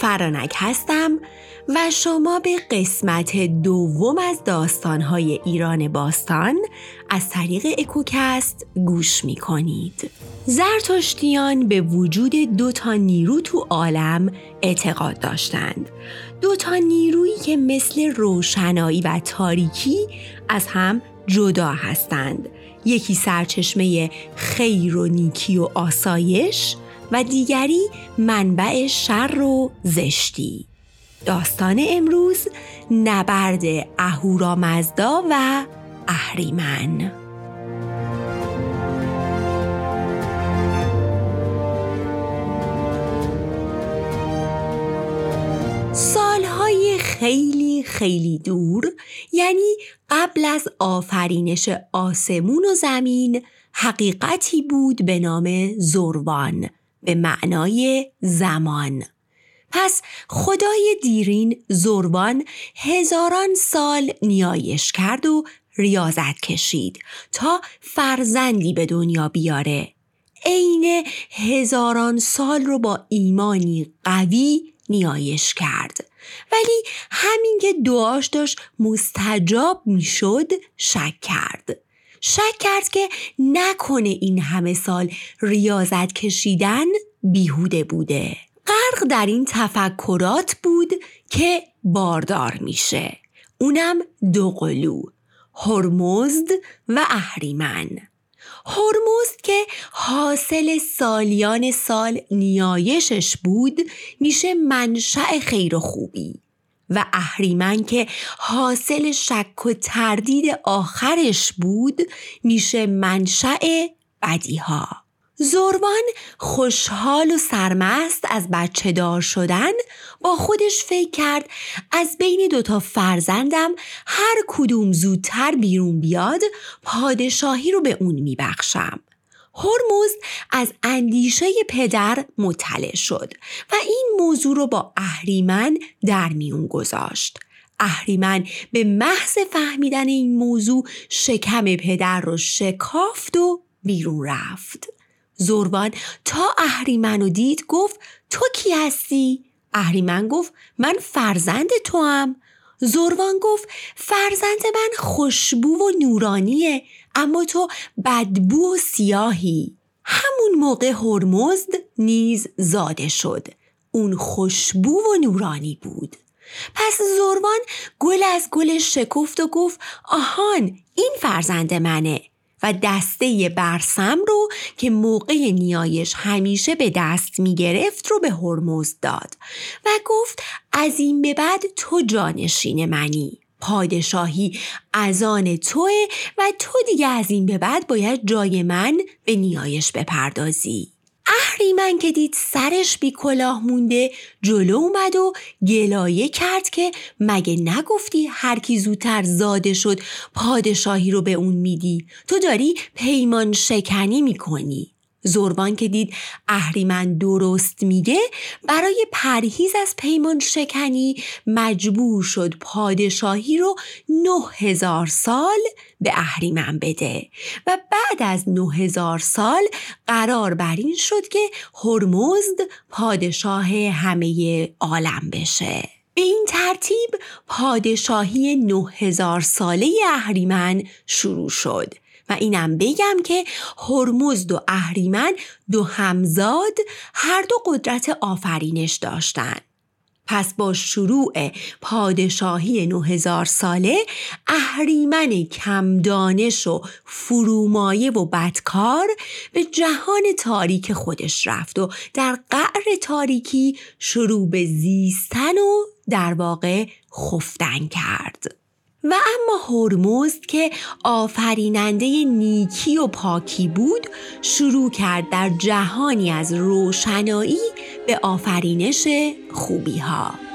فرانک هستم و شما به قسمت دوم از داستانهای ایران باستان از طریق اکوکست گوش می کنید. زرتشتیان به وجود دو تا نیرو تو عالم اعتقاد داشتند. دو تا نیرویی که مثل روشنایی و تاریکی از هم جدا هستند. یکی سرچشمه خیر و نیکی و آسایش و دیگری منبع شر و زشتی. داستان امروز نبرد اهورامزدا و اهریمن. سالهای خیلی خیلی دور یعنی قبل از آفرینش آسمون و زمین حقیقتی بود به نام زروان. به معنای زمان. پس خدای دیرین زروان هزاران سال نیایش کرد و ریاضت کشید تا فرزندی به دنیا بیاره. عین هزاران سال رو با ایمانی قوی نیایش کرد. ولی همین که دعاش داشت مستجاب می‌شد شک کرد. شک کرد که نکنه این همه سال ریاضت کشیدن بیهوده بوده. غرق در این تفکرات بود که باردار میشه. اونم دو قلو هرمزد و اهریمن. هرمزد که حاصل سالیان سال نیایشش بود میشه منشأ خیر و خوبی. و اهریمن که حاصل شک و تردید آخرش بود میشه منشأ بدیها. زروان خوشحال و سرمست از بچه دار شدن با خودش فکر کرد از بین دوتا فرزندم هر کدوم زودتر بیرون بیاد پادشاهی رو به اون میبخشم. هرمز از اندیشه پدر مطلع شد و این موضوع رو با اهریمن در میون گذاشت. اهریمن به محض فهمیدن این موضوع شکم پدر رو شکافت و بیرون رفت. زربان تا اهریمن رو دید گفت تو کی هستی؟ اهریمن گفت من فرزند تو هم. زروان گفت فرزند من خوشبو و نورانیه اما تو بدبو و سیاهی. همون موقع هرمزد نیز زاده شد. اون خوشبو و نورانی بود. پس زروان گل از گل شکفت و گفت آهان این فرزند منه. و دسته برسم رو که موقع نیایش همیشه به دست می گرفت رو به هرمز داد. و گفت از این به بعد تو جانشین منی. پادشاهی از آن توه و تو دیگه از این به بعد باید جای من به نیایش بپردازی. اهریمن که دید سرش بی کلاه مونده جلو اومد و گلایه کرد که مگه نگفتی هر کی زودتر زاده شد پادشاهی رو به اون میدی؟ تو داری پیمان شکنی می‌کنی. زربان که دید اهریمن درست میگه برای پرهیز از پیمان شکنی مجبور شد پادشاهی رو نه هزار سال به اهریمن بده و بعد از نه هزار سال قرار بر این شد که هرمزد پادشاه همه عالم بشه. به این ترتیب پادشاهی نه هزار ساله اهریمن شروع شد. و اینم بگم که هرمزد و اهریمن دو همزاد هر دو قدرت آفرینش داشتند. پس با شروع پادشاهی 9000 ساله اهریمن کم دانش و فرومایه و بدکار به جهان تاریک خودش رفت و در قعر تاریکی شروع به زیستن و در واقع خفتن کرد. و اما هرمزد که آفریننده نیکی و پاکی بود شروع کرد در جهانی از روشنایی به آفرینش خوبی ها.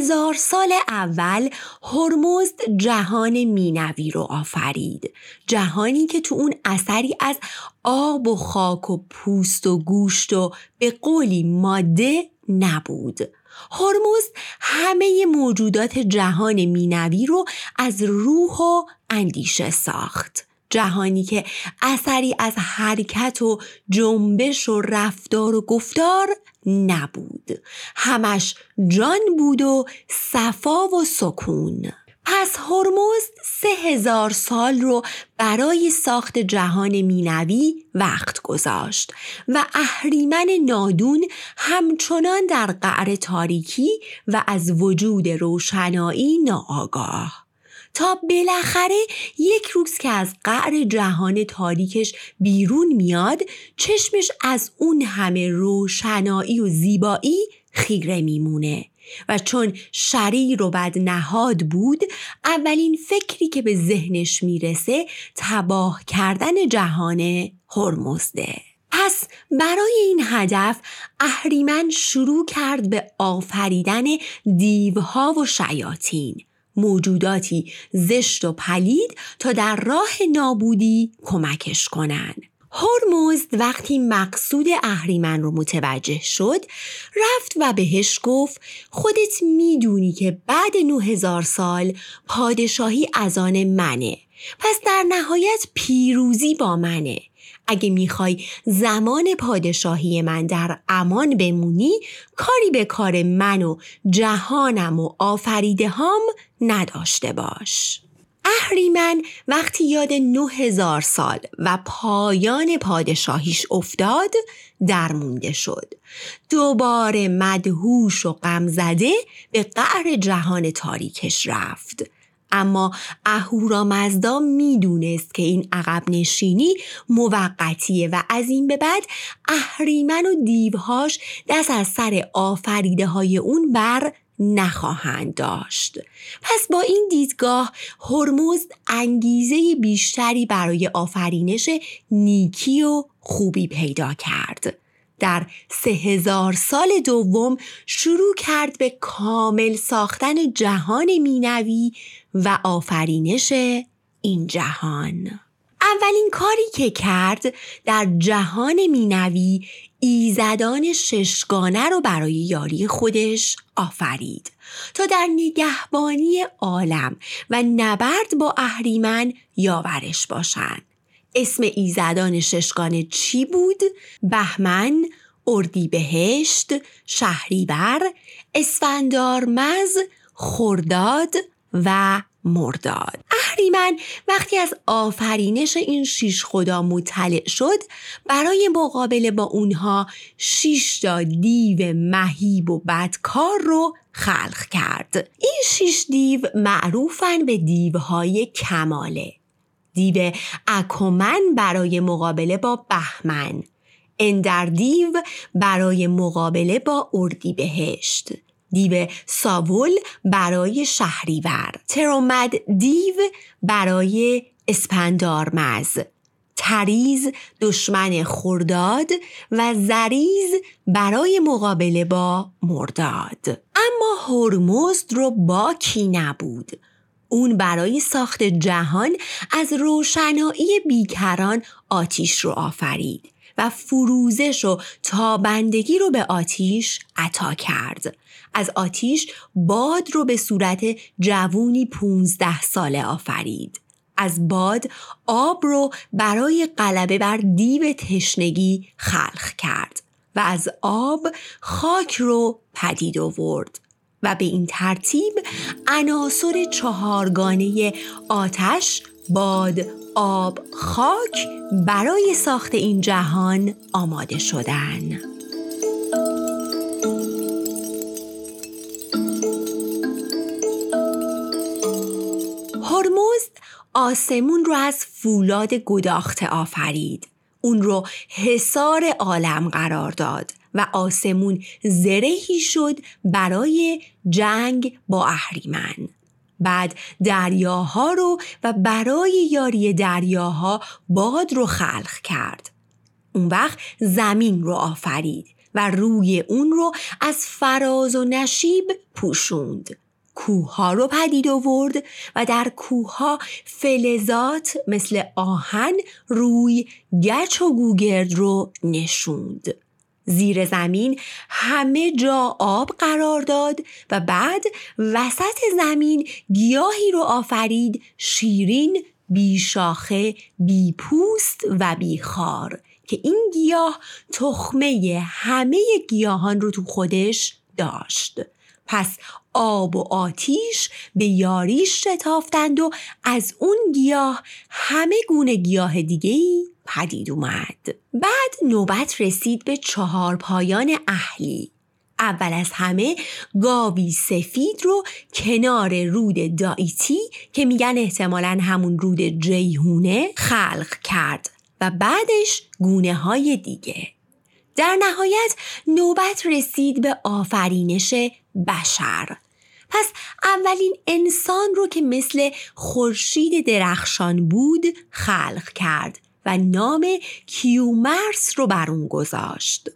هزار سال اول هرمزد جهان مینوی رو آفرید. جهانی که تو اون اثری از آب و خاک و پوست و گوشت و به قولی ماده نبود. هرمزد همه موجودات جهان مینوی رو از روح و اندیشه ساخت. جهانی که اثری از حرکت و جنبش و رفتار و گفتار نبود. همش جان بود و صفا و سکون. پس هرمزد سه هزار سال رو برای ساخت جهان مینوی وقت گذاشت و اهریمن نادون همچنان در قعر تاریکی و از وجود روشنایی ناآگاه. تا بالاخره یک روز که از قعر جهان تاریکش بیرون میاد چشمش از اون همه روشنایی و زیبایی خیره میمونه. و چون شریر و بد نهاد بود اولین فکری که به ذهنش می‌رسه تباه کردن جهان هرمزده. پس برای این هدف اهریمن شروع کرد به آفریدن دیوها و شیاطین. موجوداتی زشت و پلید تا در راه نابودی کمکش کنن. هرمزد وقتی مقصود اهریمن رو متوجه شد رفت و بهش گفت خودت می‌دونی که بعد 9000 سال پادشاهی از آن منه پس در نهایت پیروزی با منه اگه می‌خوای زمان پادشاهی من در امان بمونی کاری به کار من و جهانم و آفریده هم نداشته باش. اهریمن وقتی یاد نه هزار سال و پایان پادشاهیش افتاد درمونده شد. دوباره مدهوش و غمزده به قعر جهان تاریکش رفت. اما اهورامزدا می‌دونست که این عقب نشینی موقتیه و از این به بعد اهریمن و دیوهاش دست از سر آفریده های اون بر نخواهند داشت. پس با این دیدگاه هرمزد انگیزه بیشتری برای آفرینش نیکی و خوبی پیدا کرد. در سه هزار سال دوم شروع کرد به کامل ساختن جهان مینوی و آفرینش این جهان اولین کاری که کرد در جهان مینوی ایزدان ششگانه رو برای یاری خودش آفرید تا در نگهبانی عالم و نبرد با اهریمن یاورش باشند اسم ایزدان ششگانه چی بود؟ بهمن، اردیبهشت، شهریور، اسفندارمز، خرداد و مرداد. اهریمن وقتی از آفرینش این شیش خدا مطلع شد برای مقابله با اونها شیش تا دیو مهیب و بدکار رو خلق کرد. این شیش دیو معروفن به دیوهای کماله. دیو اکومن برای مقابله با بهمن. اندردیو برای مقابله با اردیبهشت. دیو ساول برای شهریور. ترومد دیو برای اسپندارمز. تریز دشمن خرداد و زریز برای مقابله با مرداد. اما هرمزد رو باکی نبود. اون برای ساخت جهان از روشنایی بیکران آتیش رو آفرید و فروزش و تابندگی رو به آتیش عطا کرد. از آتیش باد رو به صورت جوونی پونزده ساله آفرید از باد آب رو برای غلبه بر دیو تشنگی خلق کرد و از آب خاک رو پدید آورد و به این ترتیب عناصر چهارگانه آتش، باد، آب، خاک برای ساخت این جهان آماده شدن. هرمزد آسمون رو از فولاد گداخته آفرید. اون رو حصار عالم قرار داد و آسمون زرهی شد برای جنگ با اهریمن. بعد دریاها رو و برای یاری دریاها باد رو خلق کرد. اون وقت زمین رو آفرید و روی اون رو از فراز و نشیب پوشوند کوه رو پدید آورد و در کوه فلزات مثل آهن روی گچ و گوگرد رو نشوند. زیر زمین همه جا آب قرار داد و بعد وسط زمین گیاهی رو آفرید شیرین بی شاخه بی پوست و بی خار که این گیاه تخمه همه گیاهان رو تو خودش داشت. پس آب و آتیش به یاریش شتافتند و از اون گیاه همه گونه گیاه دیگه پدید اومد. بعد نوبت رسید به چهار پایان اهلی. اول از همه گاوی سفید رو کنار رود دایتی که میگن احتمالا همون رود جیهونه خلق کرد و بعدش گونه های دیگه. در نهایت نوبت رسید به آفرینش بشر پس اولین انسان رو که مثل خورشید درخشان بود خلق کرد و نام کیومرس رو بر اون گذاشت.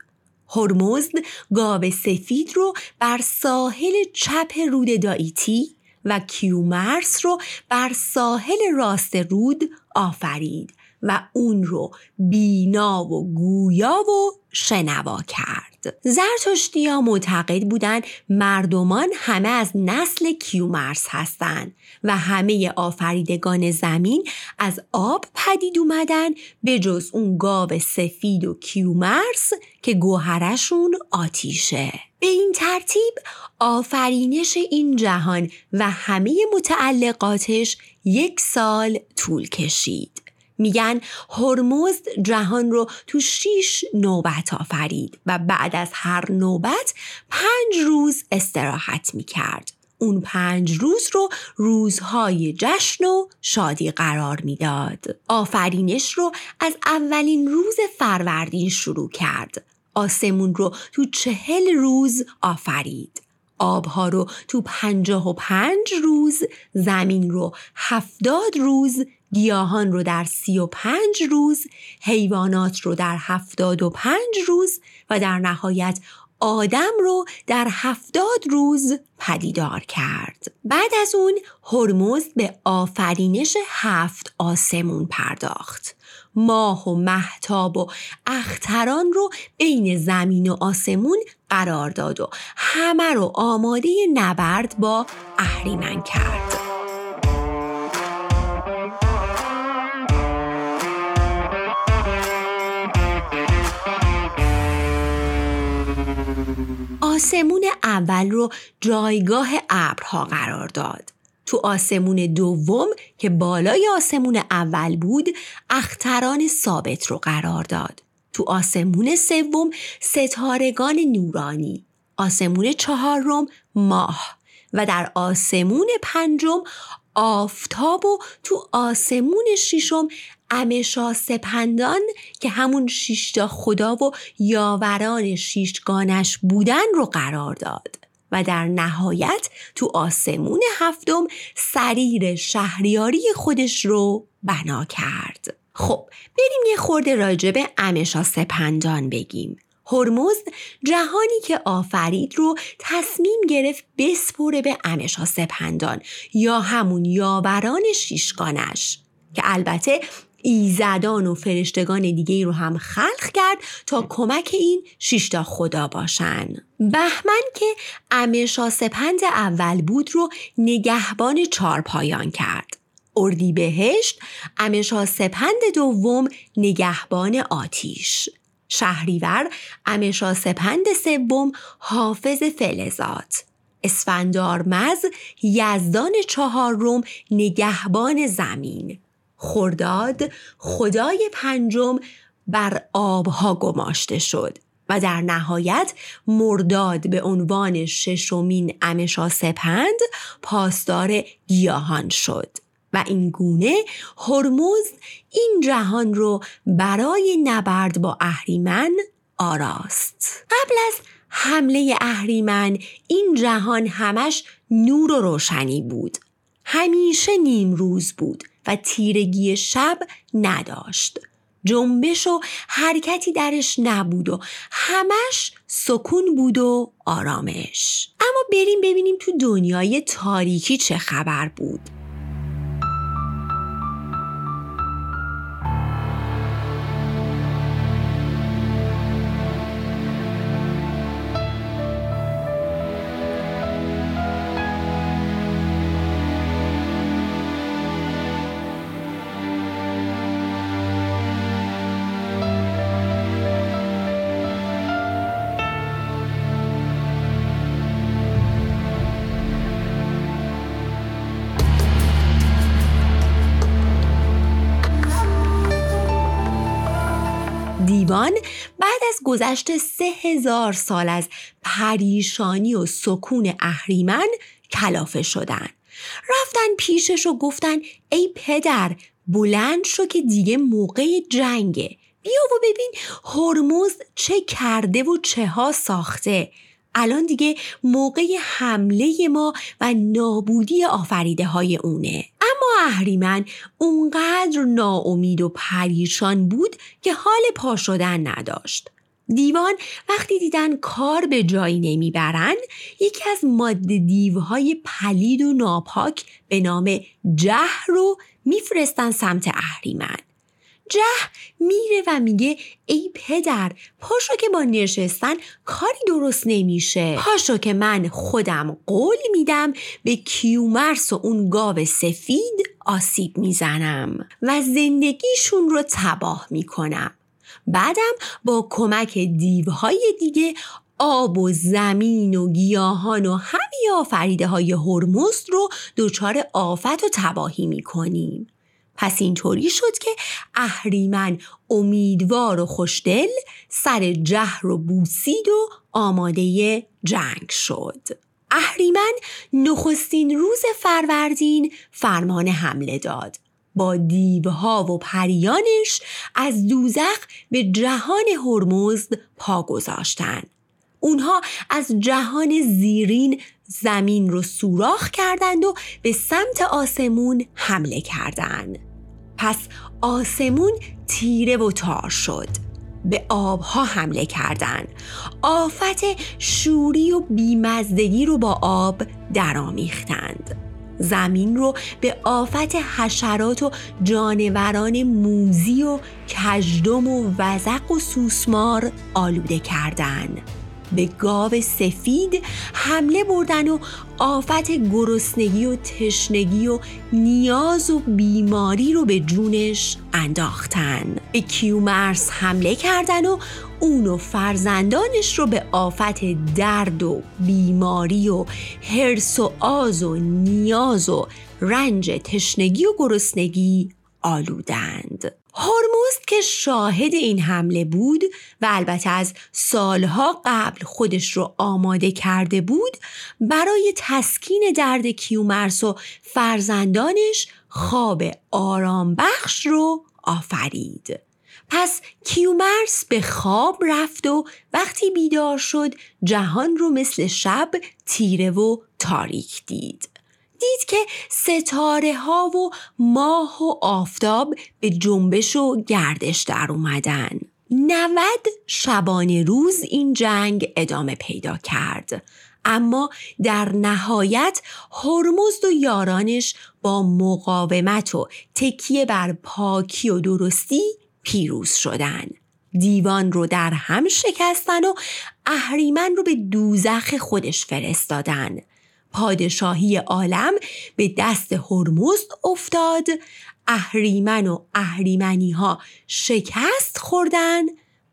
هرمزد گاو سفید رو بر ساحل چپ رود دایتی و کیومرس رو بر ساحل راست رود آفرید و اون رو بینا و گویا و شنوا کرد. زرتشتیا معتقد بودند مردمان همه از نسل کیومرس هستند و همه آفریدگان زمین از آب پدید اومدن به جز اون گاو سفید و کیومرس که گوهرشون آتیشه. به این ترتیب آفرینش این جهان و همه متعلقاتش یک سال طول کشید. میگن هرمزد جهان رو تو شیش نوبت آفرید و بعد از هر نوبت پنج روز استراحت می‌کرد. اون پنج روز رو روزهای جشن و شادی قرار می‌داد. آفرینش رو از اولین روز فروردین شروع کرد. آسمون رو تو چهل روز آفرید. آبها رو تو پنجاه و پنج روز زمین رو هفتاد روز گیاهان رو در سی و پنج روز حیوانات رو در هفتاد و پنج روز و در نهایت آدم رو در هفتاد روز پدیدار کرد. بعد از اون هرمز به آفرینش هفت آسمون پرداخت. ماه و محتاب و اختران رو بین زمین و آسمون قرار داد و همه رو آماده نبرد با اهریمن کرد. آسمون اول رو جایگاه ابرها قرار داد. تو آسمون دوم که بالای آسمون اول بود اختران ثابت رو قرار داد. تو آسمون سوم ستارگان نورانی. آسمون چهارم ماه و در آسمون پنجم آفتاب و تو آسمون ششم امشا سپندان که همون شیشتا خدا و یاوران شیشگانش بودن رو قرار داد. و در نهایت تو آسمون هفتم سریر شهریاری خودش رو بنا کرد. خب بریم یه خورده راجب امشا سپندان بگیم. هرمزد جهانی که آفرید رو تصمیم گرفت بسپره به امشا سپندان یا همون یاوران شیشگانش که البته ایزدان و فرشتگان دیگه رو هم خلق کرد تا کمک این شیشتا خدا باشن. بهمن که امشا سپند اول بود رو نگهبان چارپایان کرد. اردی بهشت امشا سپند دوم نگهبان آتیش. شهریور امشا سپند سوم حافظ فلزات. اسفندار مز یزدان چهارم نگهبان زمین. خرداد خدای پنجم بر آبها گماشته شد و در نهایت مرداد به عنوان ششمین امشا سپند پاسدار گیاهان شد و این گونه هرمز این جهان رو برای نبرد با اهریمن آراست. قبل از حمله اهریمن این جهان همش نور و روشنی بود. همیشه نیم روز بود. و تیرگی شب نداشت. جنبش و حرکتی درش نبود و همش سکون بود و آرامش. اما بریم ببینیم تو دنیای تاریکی چه خبر بود. دیوان بعد از گذشت سه هزار سال از پریشانی و سکون اهریمن کلافه شدن. رفتن پیشش و گفتن ای پدر بلند شو که دیگه موقع جنگه. بیا و ببین هرمز چه کرده و چه ها ساخته. الان دیگه موقع حمله ما و نابودی آفریده های اونه. اما اهریمن اونقدر ناامید و پریشان بود که حال پا شدن نداشت. دیوان وقتی دیدن کار به جایی نمی‌برن یکی از ماده دیوهای پلید و ناپاک به نام جه رو میفرستن سمت اهریمن. جه میره و میگه ای پدر پاشو که با نشستن کاری درست نمیشه. پاشو که من خودم قول میدم به کیومرس و اون گاو سفید آسیب می‌زنم و زندگیشون رو تباه می‌کنم. بعدم با کمک دیوهای دیگه آب و زمین و گیاهان و همه آفریده های هرمز رو دچار آفت و تباهی می‌کنیم. پس اینطوری شد که اهریمن امیدوار و خوشدل سر جهر و بوسید و آماده جنگ شد. اهریمن نخستین روز فروردین فرمان حمله داد. با دیوها و پریانش از دوزخ به جهان هرمزد پا گذاشتند اونها از جهان زیرین زمین رو سوراخ کردند و به سمت آسمون حمله کردند. پس آسمون تیره و تار شد به آبها حمله کردند. آفت شوری و بیمزدگی رو با آب درآمیختند زمین رو به آفت حشرات و جانوران موزی و کژدم و وزق و سوسمار آلوده کردند. به گاو سفید حمله بردن و آفت گرسنگی و تشنگی و نیاز و بیماری رو به جونش انداختن. به کیومرس حمله کردن و اون و فرزندانش رو به آفت درد و بیماری و حرس و آز و نیاز و رنج تشنگی و گرسنگی آلودند. هرمزد که شاهد این حمله بود و البته از سالها قبل خودش رو آماده کرده بود برای تسکین درد کیومرس و فرزندانش خواب آرام بخش رو آفرید. پس کیومرس به خواب رفت و وقتی بیدار شد جهان رو مثل شب تیره و تاریک دید. دید که ستاره ها و ماه و آفتاب به جنبش و گردش در اومدن. نود شبانه روز این جنگ ادامه پیدا کرد. اما در نهایت هرمزد و یارانش با مقاومت و تکیه بر پاکی و درستی پیروز شدن. دیوان رو در هم شکستن و اهریمن رو به دوزخ خودش فرستادن. پادشاهی عالم به دست هرمزد افتاد. اهریمن و اهریمنی ها شکست خوردن.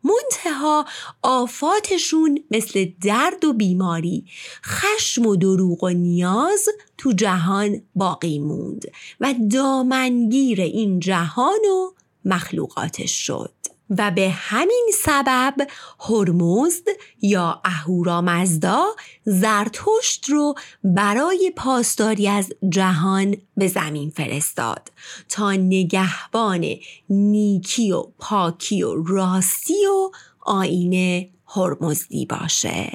منتها آفاتشون مثل درد و بیماری خشم و دروغ و نیاز تو جهان باقی موند و دامنگیر این جهان و مخلوقاتش شد. و به همین سبب هرمزد یا اهورامزدا زرتشت رو برای پاسداری از جهان به زمین فرستاد تا نگهبان نیکی و پاکی و راستی و آینه هرمزدی باشه.